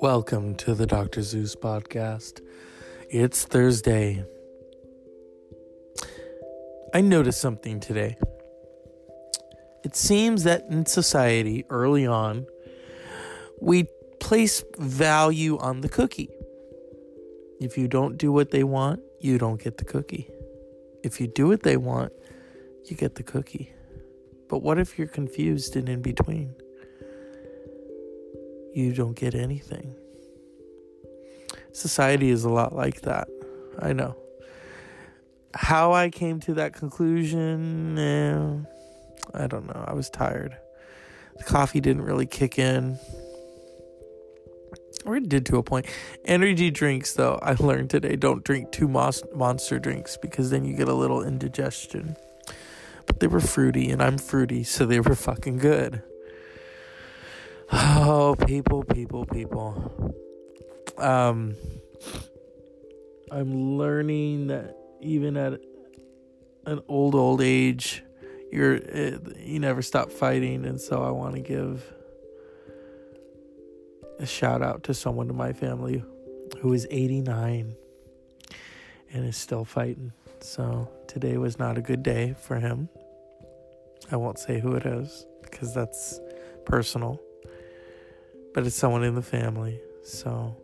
Welcome to the Dr. Zeus podcast. It's Thursday. I noticed something today. It seems that in society, early on, we place value on the cookie. If you don't do what they want, you don't get the cookie. If you do what they want, you get the cookie. But what if you're confused and in between? You don't get anything. Society is a lot like that. I know. How I came to that conclusion, eh, I don't know. I was tired. The coffee didn't really kick in. Or it did to a point. Energy drinks, though, I learned today don't drink two monster drinks because then you get a little indigestion but they were fruity and I'm fruity, so they were fucking good. Oh, people, people, people. Um, I'm learning that even at an old, old age, you're eh, you never stop fighting, and so I want to give a shout out to someone in my family who is 89 and is still fighting. So today was not a good day for him. I won't say who it is because that's personal. But it's someone in the family. So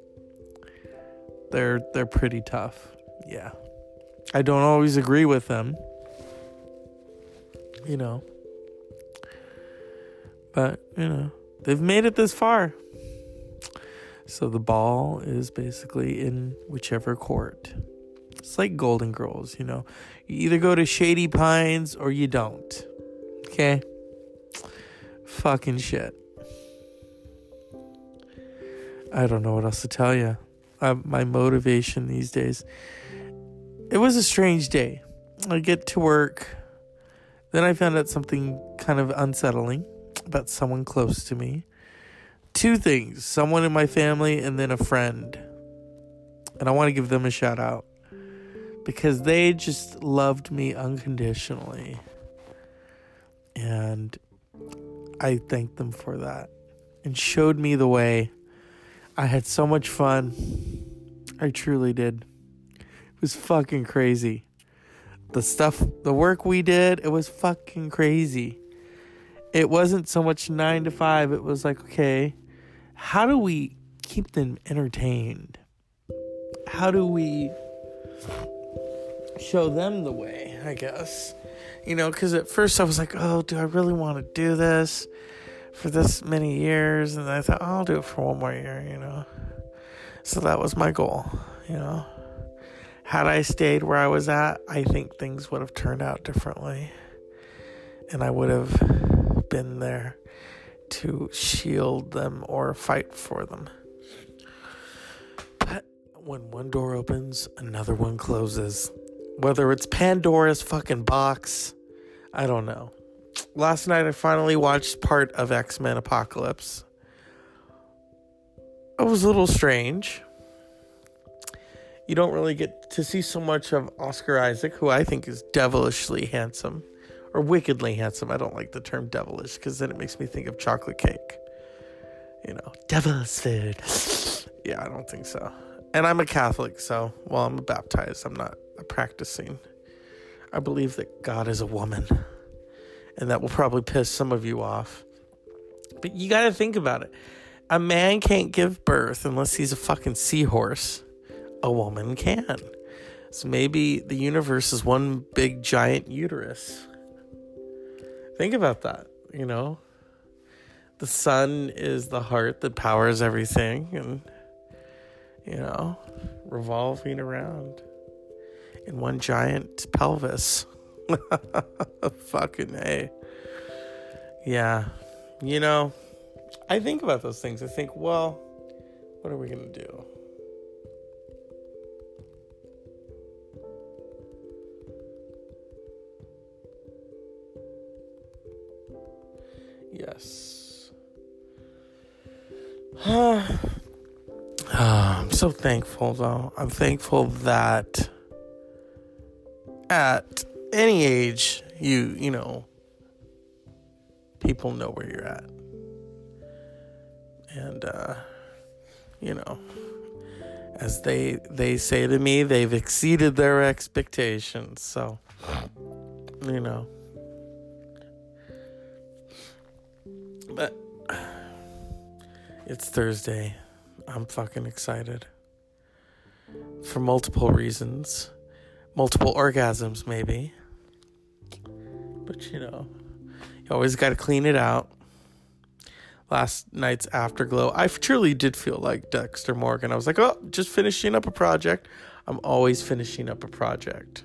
they're they're pretty tough. Yeah. I don't always agree with them. You know. But, you know, they've made it this far. So the ball is basically in whichever court. It's like Golden Girls, you know. You either go to Shady Pines or you don't. Okay? Fucking shit. I don't know what else to tell you. Uh, my motivation these days. It was a strange day. I get to work. Then I found out something kind of unsettling about someone close to me. Two things someone in my family and then a friend. And I want to give them a shout out because they just loved me unconditionally. And I thanked them for that and showed me the way. I had so much fun. I truly did. It was fucking crazy. The stuff, the work we did, it was fucking crazy. It wasn't so much nine to five. It was like, okay, how do we keep them entertained? How do we show them the way, I guess? you know, because at first I was like, oh, do I really want to do this for this many years? And I thought, I'll do it for one more year, you know. So that was my goal, you know. Had I stayed where I was at, I think things would have turned out differently. And I would have been there to shield them or fight for them. But when one door opens, another one closes. Whether it's Pandora's fucking box I don't know. Last night I finally watched part of X Men Apocalypse. It was a little strange. You don't really get to see so much of Oscar Isaac, who I think is devilishly handsome or wickedly handsome. I don't like the term devilish because then it makes me think of chocolate cake. You know, devil's food. yeah, I don't think so. And I'm a Catholic, so well, I'm baptized. I'm not practicing. I believe that God is a woman. And that will probably piss some of you off. But you got to think about it. A man can't give birth unless he's a fucking seahorse. A woman can. So maybe the universe is one big giant uterus. Think about that, you know? The sun is the heart that powers everything and, you know, revolving around in one giant pelvis. Fucking A. Yeah. You know, I think about those things. I think, well, what are we going to do? Yes. Ah, I'm so thankful, though. I'm thankful that at any age, you you know, people know where you're at, and uh, you know, as they they say to me, they've exceeded their expectations. So, you know. But it's Thursday. I'm fucking excited. For multiple reasons. Multiple orgasms, maybe. But you know, you always got to clean it out. Last night's afterglow, I truly did feel like Dexter Morgan. I was like, oh, just finishing up a project. I'm always finishing up a project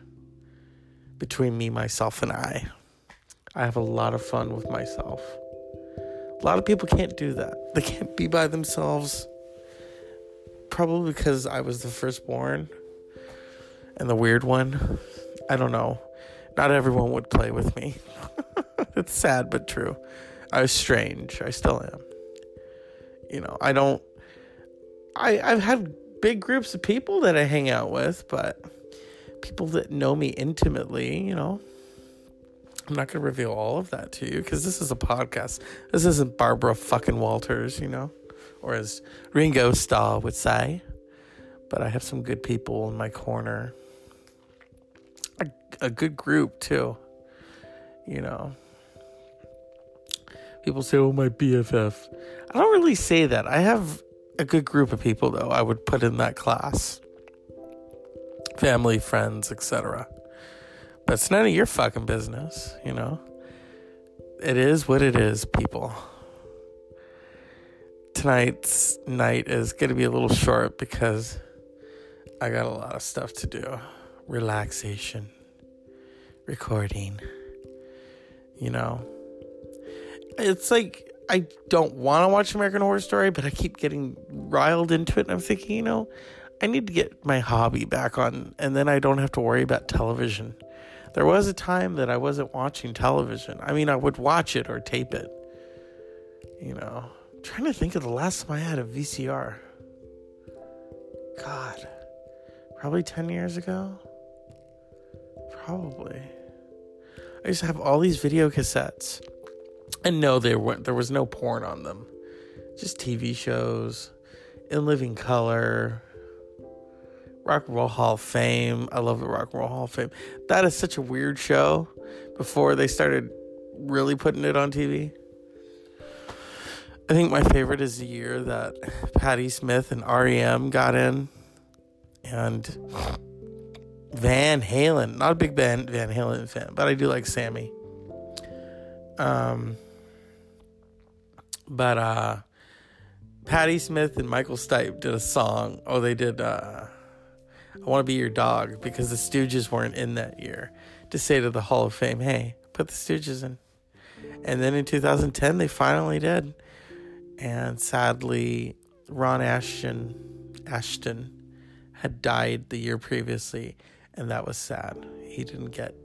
between me, myself, and I. I have a lot of fun with myself. A lot of people can't do that. They can't be by themselves. Probably because I was the firstborn and the weird one. I don't know. Not everyone would play with me. it's sad but true. I was strange. I still am. You know, I don't. I I've had big groups of people that I hang out with, but people that know me intimately, you know, I'm not going to reveal all of that to you because this is a podcast. This isn't Barbara fucking Walters, you know, or as Ringo Starr would say. But I have some good people in my corner. A, good group, too. You know, people say, oh, my BFF. I don't really say that. I have a good group of people, though, I would put in that class family, friends, etc. But it's none of your fucking business, you know? It is what it is, people. Tonight's night is going to be a little short because I got a lot of stuff to do. Relaxation, recording, you know? It's like I don't want to watch American Horror Story, but I keep getting riled into it. And I'm thinking, you know, I need to get my hobby back on, and then I don't have to worry about television. There was a time that I wasn't watching television. I mean, I would watch it or tape it. You know, I'm trying to think of the last time I had a VCR. God, probably 10 years ago? Probably. I used to have all these video cassettes. And no, there weren't there was no porn on them. Just TV shows in living color, Rock and Roll Hall of Fame. I love the Rock and Roll Hall of Fame. That is such a weird show before they started really putting it on TV. I think my favorite is the year that Patti Smith and REM got in and Van Halen. Not a big Van, Van Halen fan, but I do like Sammy. Um, but uh, Patti Smith and Michael Stipe did a song. Oh, they did. Uh, I want to be your dog because the Stooges weren't in that year to say to the Hall of Fame, hey, put the Stooges in. And then in 2010, they finally did. And sadly, Ron Asheton, Asheton had died the year previously, and that was sad. He didn't get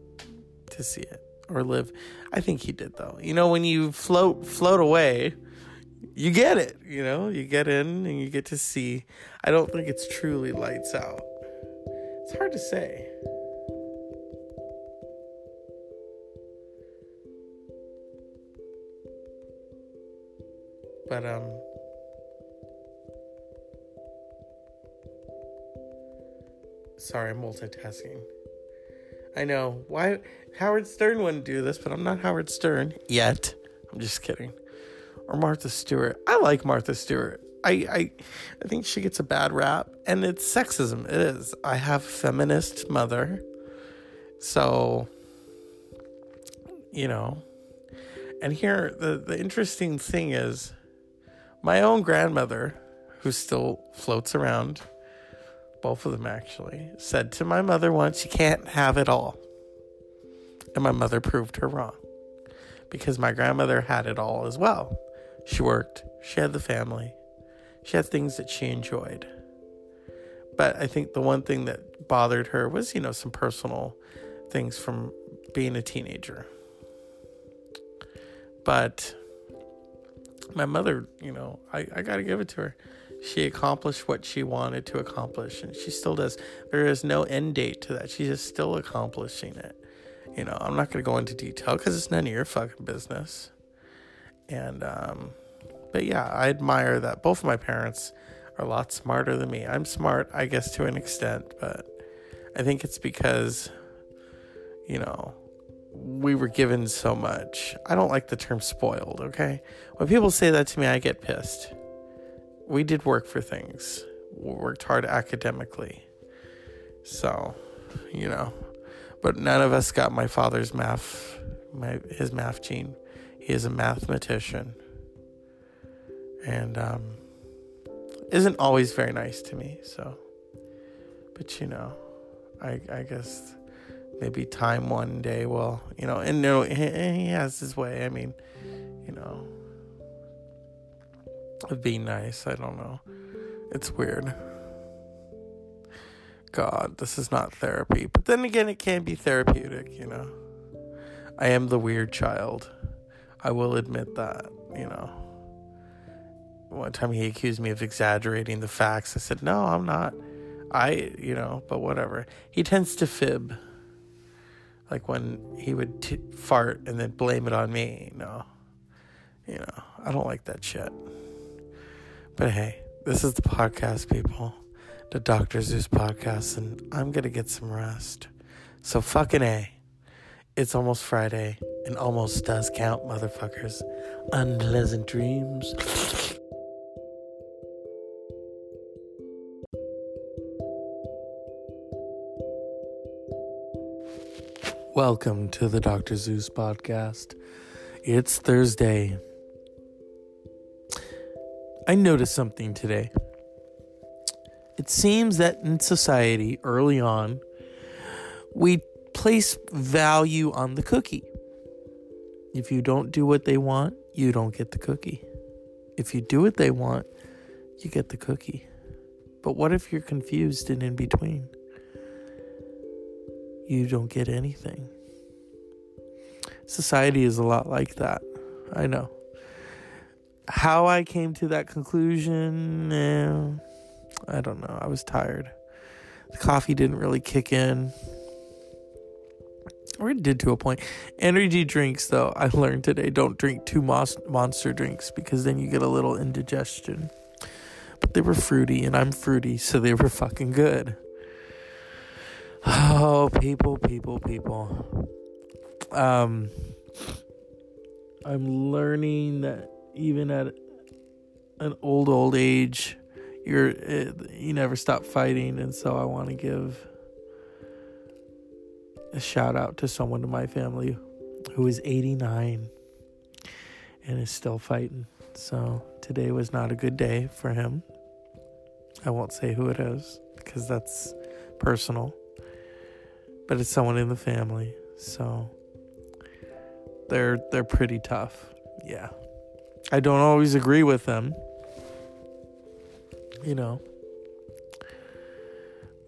to see it or live. I think he did though. You know, when you float float away, you get it. You know, you get in and you get to see. I don't think it's truly lights out. It's hard to say. But um Sorry, I'm multitasking. I know. Why Howard Stern wouldn't do this, but I'm not Howard Stern yet. I'm just kidding. Or Martha Stewart. I like Martha Stewart. I, I I think she gets a bad rap and it's sexism. It is. I have a feminist mother. So you know. And here the, the interesting thing is my own grandmother, who still floats around, both of them actually, said to my mother once, You can't have it all. And my mother proved her wrong. Because my grandmother had it all as well. She worked, she had the family, she had things that she enjoyed. But I think the one thing that bothered her was, you know, some personal things from being a teenager. But my mother, you know, I, I got to give it to her. She accomplished what she wanted to accomplish, and she still does. There is no end date to that. She's just still accomplishing it. You know, I'm not going to go into detail because it's none of your fucking business. And, um, but yeah, I admire that both of my parents are a lot smarter than me. I'm smart, I guess, to an extent, but I think it's because, you know, we were given so much. I don't like the term spoiled, okay? When people say that to me, I get pissed. We did work for things, we worked hard academically. So, you know, but none of us got my father's math, my his math gene. He is a mathematician, and um, isn't always very nice to me. So, but you know, I I guess maybe time one day will you know, and no, he, he has his way. I mean, you know, being nice. I don't know. It's weird. God, this is not therapy. But then again, it can be therapeutic, you know. I am the weird child. I will admit that, you know. One time he accused me of exaggerating the facts. I said, no, I'm not. I, you know, but whatever. He tends to fib. Like when he would t- fart and then blame it on me, know. You know, I don't like that shit. But hey, this is the podcast, people the Dr. Zeus podcast, and I'm gonna get some rest. So fucking A. It's almost Friday, and almost does count, motherfuckers. Unpleasant dreams. Welcome to the Dr. Zeus podcast. It's Thursday. I noticed something today. It seems that in society early on, we place value on the cookie. If you don't do what they want, you don't get the cookie. If you do what they want, you get the cookie. But what if you're confused and in between? You don't get anything. Society is a lot like that. I know. How I came to that conclusion, eh, I don't know. I was tired. The coffee didn't really kick in. Or it did to a point. Energy drinks, though, I learned today don't drink two monster drinks because then you get a little indigestion. But they were fruity, and I'm fruity, so they were fucking good. Oh, people, people, people. Um, I'm learning that even at an old, old age, you're you never stop fighting and so I want to give a shout out to someone in my family who is 89 and is still fighting. So today was not a good day for him. I won't say who it is because that's personal. But it's someone in the family. So they're they're pretty tough. Yeah. I don't always agree with them you know.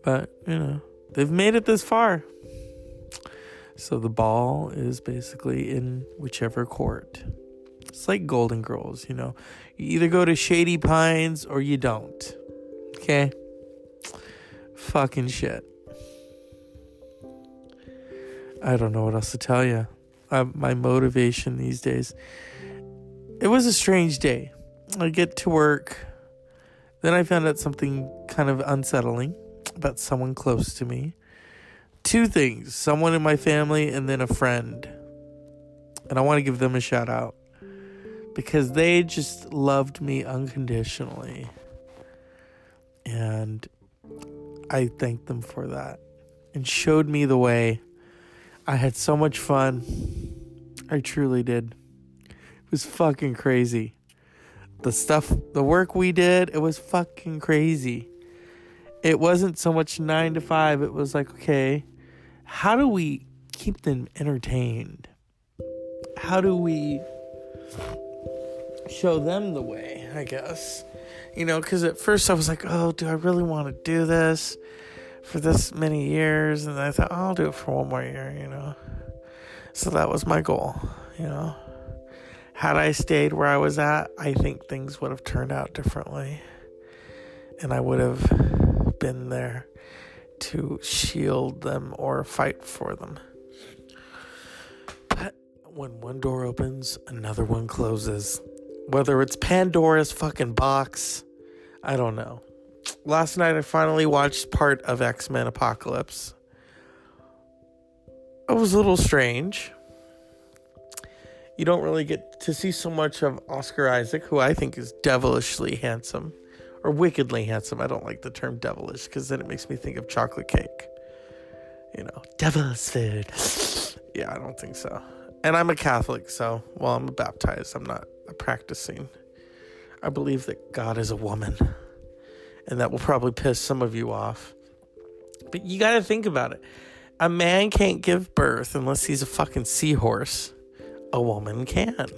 But, you know, they've made it this far. So the ball is basically in whichever court. It's like Golden Girls, you know. You either go to Shady Pines or you don't. Okay? Fucking shit. I don't know what else to tell you. Uh, my motivation these days. It was a strange day. I get to work then I found out something kind of unsettling about someone close to me. Two things someone in my family, and then a friend. And I want to give them a shout out because they just loved me unconditionally. And I thank them for that and showed me the way. I had so much fun. I truly did. It was fucking crazy the stuff, the work we did, it was fucking crazy. It wasn't so much nine to five. It was like, okay, how do we keep them entertained? How do we show them the way, I guess? You know, because at first I was like, oh, do I really want to do this for this many years? And I thought, oh, I'll do it for one more year, you know? So that was my goal, you know? Had I stayed where I was at, I think things would have turned out differently. And I would have been there to shield them or fight for them. But when one door opens, another one closes. Whether it's Pandora's fucking box, I don't know. Last night I finally watched part of X Men Apocalypse. It was a little strange. You don't really get to see so much of Oscar Isaac, who I think is devilishly handsome or wickedly handsome. I don't like the term devilish because then it makes me think of chocolate cake. You know, devil's food. yeah, I don't think so. And I'm a Catholic, so well, I'm baptized. I'm not practicing. I believe that God is a woman, and that will probably piss some of you off. But you got to think about it. A man can't give birth unless he's a fucking seahorse. A woman can.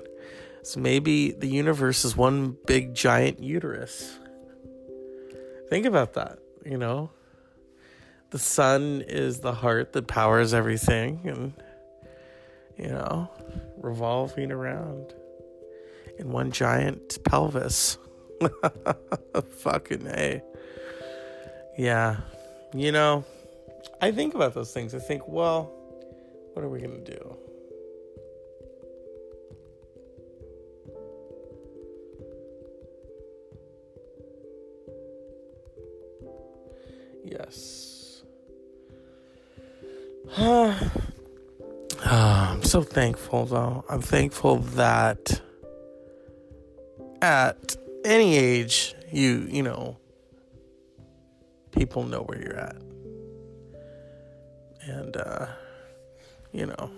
So maybe the universe is one big giant uterus. Think about that, you know? The sun is the heart that powers everything and you know, revolving around in one giant pelvis. Fucking A. Yeah. You know, I think about those things. I think, well, what are we going to do? So thankful, though. I'm thankful that at any age, you you know, people know where you're at, and uh, you know,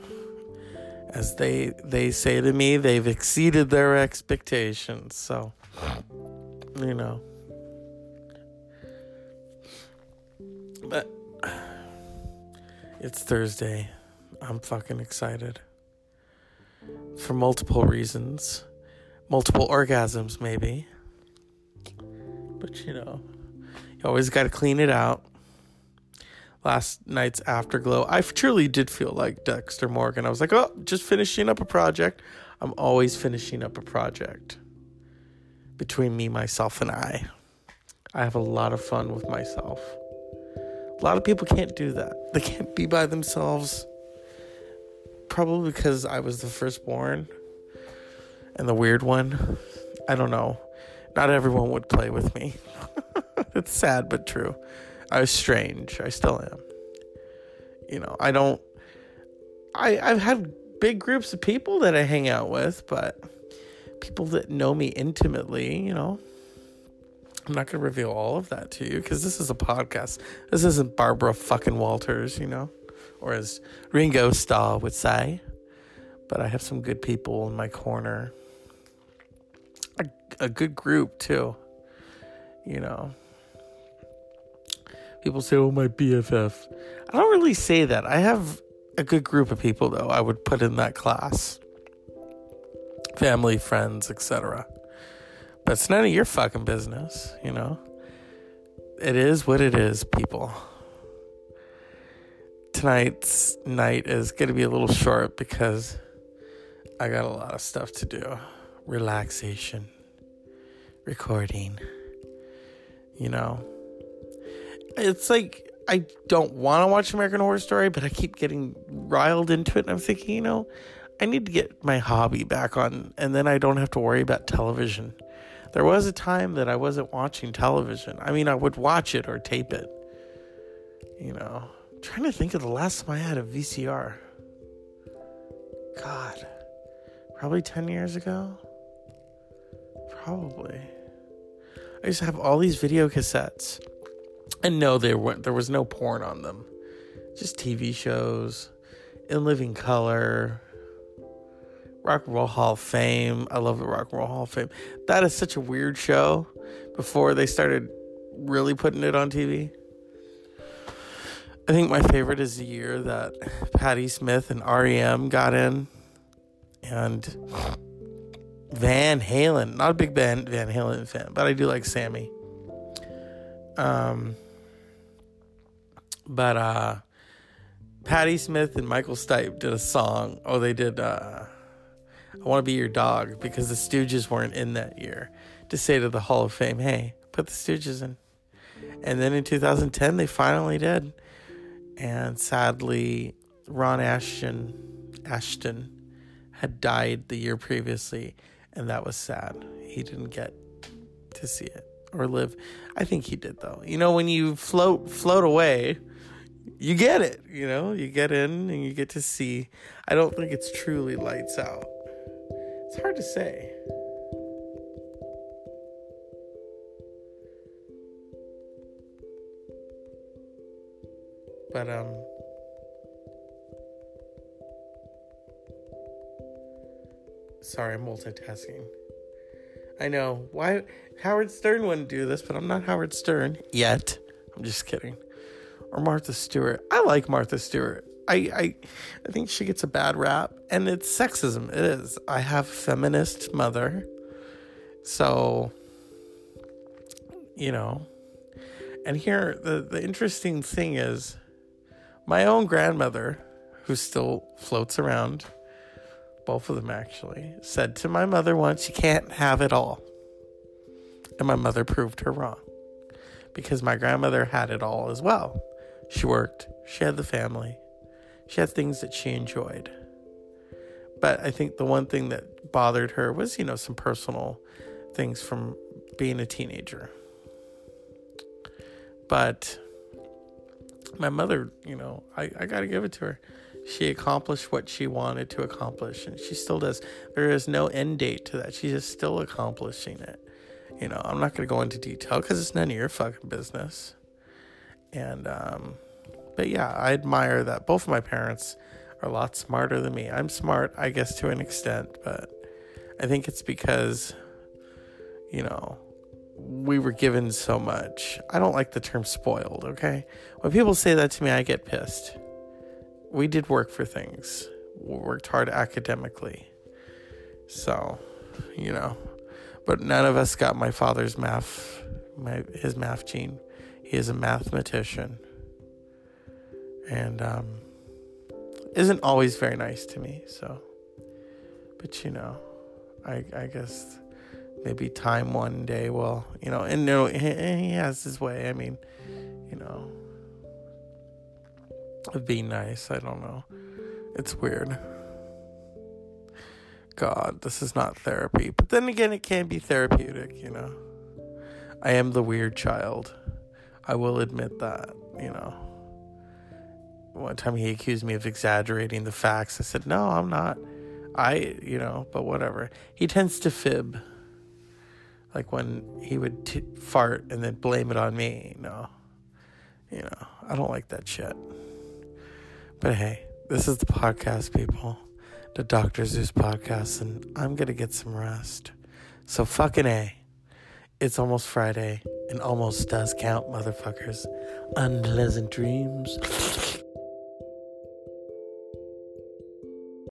as they they say to me, they've exceeded their expectations. So, you know, but it's Thursday. I'm fucking excited for multiple reasons, multiple orgasms, maybe. But you know, you always got to clean it out. Last night's afterglow, I truly did feel like Dexter Morgan. I was like, oh, just finishing up a project. I'm always finishing up a project between me, myself, and I. I have a lot of fun with myself. A lot of people can't do that. They can't be by themselves probably because I was the firstborn and the weird one. I don't know. Not everyone would play with me. it's sad but true. I was strange. I still am. You know, I don't I I've had big groups of people that I hang out with, but people that know me intimately, you know, I'm not going to reveal all of that to you because this is a podcast. This isn't Barbara fucking Walters, you know? Or as Ringo Starr would say. But I have some good people in my corner. A, a good group, too. You know. People say, oh, my BFF. I don't really say that. I have a good group of people, though, I would put in that class family, friends, etc. But it's none of your fucking business, you know? It is what it is, people tonight's night is going to be a little short because I got a lot of stuff to do. Relaxation, recording. You know, it's like I don't want to watch American Horror Story, but I keep getting riled into it. And I'm thinking, you know, I need to get my hobby back on, and then I don't have to worry about television. There was a time that I wasn't watching television. I mean, I would watch it or tape it, you know trying to think of the last time I had a VCR. God, probably 10 years ago? Probably. I used to have all these video cassettes. And no, there weren't there was no porn on them. Just TV shows, in living color, Rock and Roll Hall of Fame. I love the Rock and Roll Hall of Fame. That is such a weird show before they started really putting it on TV. I think my favorite is the year that Patti Smith and REM got in, and Van Halen. Not a big Van Van Halen fan, but I do like Sammy. Um, but uh, Patti Smith and Michael Stipe did a song. Oh, they did. Uh, I want to be your dog because the Stooges weren't in that year to say to the Hall of Fame, "Hey, put the Stooges in." And then in 2010, they finally did and sadly, Ron Asheton Asheton had died the year previously, and that was sad. He didn't get to see it. or live. I think he did though. You know, when you float float away, you get it. You know, you get in and you get to see. I don't think it's truly lights out. It's hard to say. But um sorry, I'm multitasking. I know. Why Howard Stern wouldn't do this, but I'm not Howard Stern yet. I'm just kidding. Or Martha Stewart. I like Martha Stewart. I, I I think she gets a bad rap and it's sexism. It is. I have a feminist mother. So you know. And here the, the interesting thing is my own grandmother, who still floats around, both of them actually, said to my mother once, You can't have it all. And my mother proved her wrong because my grandmother had it all as well. She worked, she had the family, she had things that she enjoyed. But I think the one thing that bothered her was, you know, some personal things from being a teenager. But my mother, you know, I, I got to give it to her. She accomplished what she wanted to accomplish, and she still does. There is no end date to that. She's just still accomplishing it. You know, I'm not going to go into detail because it's none of your fucking business. And, um, but yeah, I admire that both of my parents are a lot smarter than me. I'm smart, I guess, to an extent, but I think it's because, you know, we were given so much. I don't like the term spoiled, okay? When people say that to me, I get pissed. We did work for things, we worked hard academically. So, you know, but none of us got my father's math, my his math gene. He is a mathematician, and um, isn't always very nice to me. So, but you know, I I guess maybe time one day will, you know, and no, he has his way. I mean, you know, of being nice. I don't know. It's weird. God, this is not therapy. But then again, it can be therapeutic, you know. I am the weird child. I will admit that, you know. One time he accused me of exaggerating the facts. I said, no, I'm not. I, you know, but whatever. He tends to fib like when he would t- fart and then blame it on me. No, you know, I don't like that shit. But hey, this is the podcast, people. The Dr. Zeus podcast, and I'm gonna get some rest. So fucking A. It's almost Friday, and almost does count, motherfuckers. Unpleasant dreams.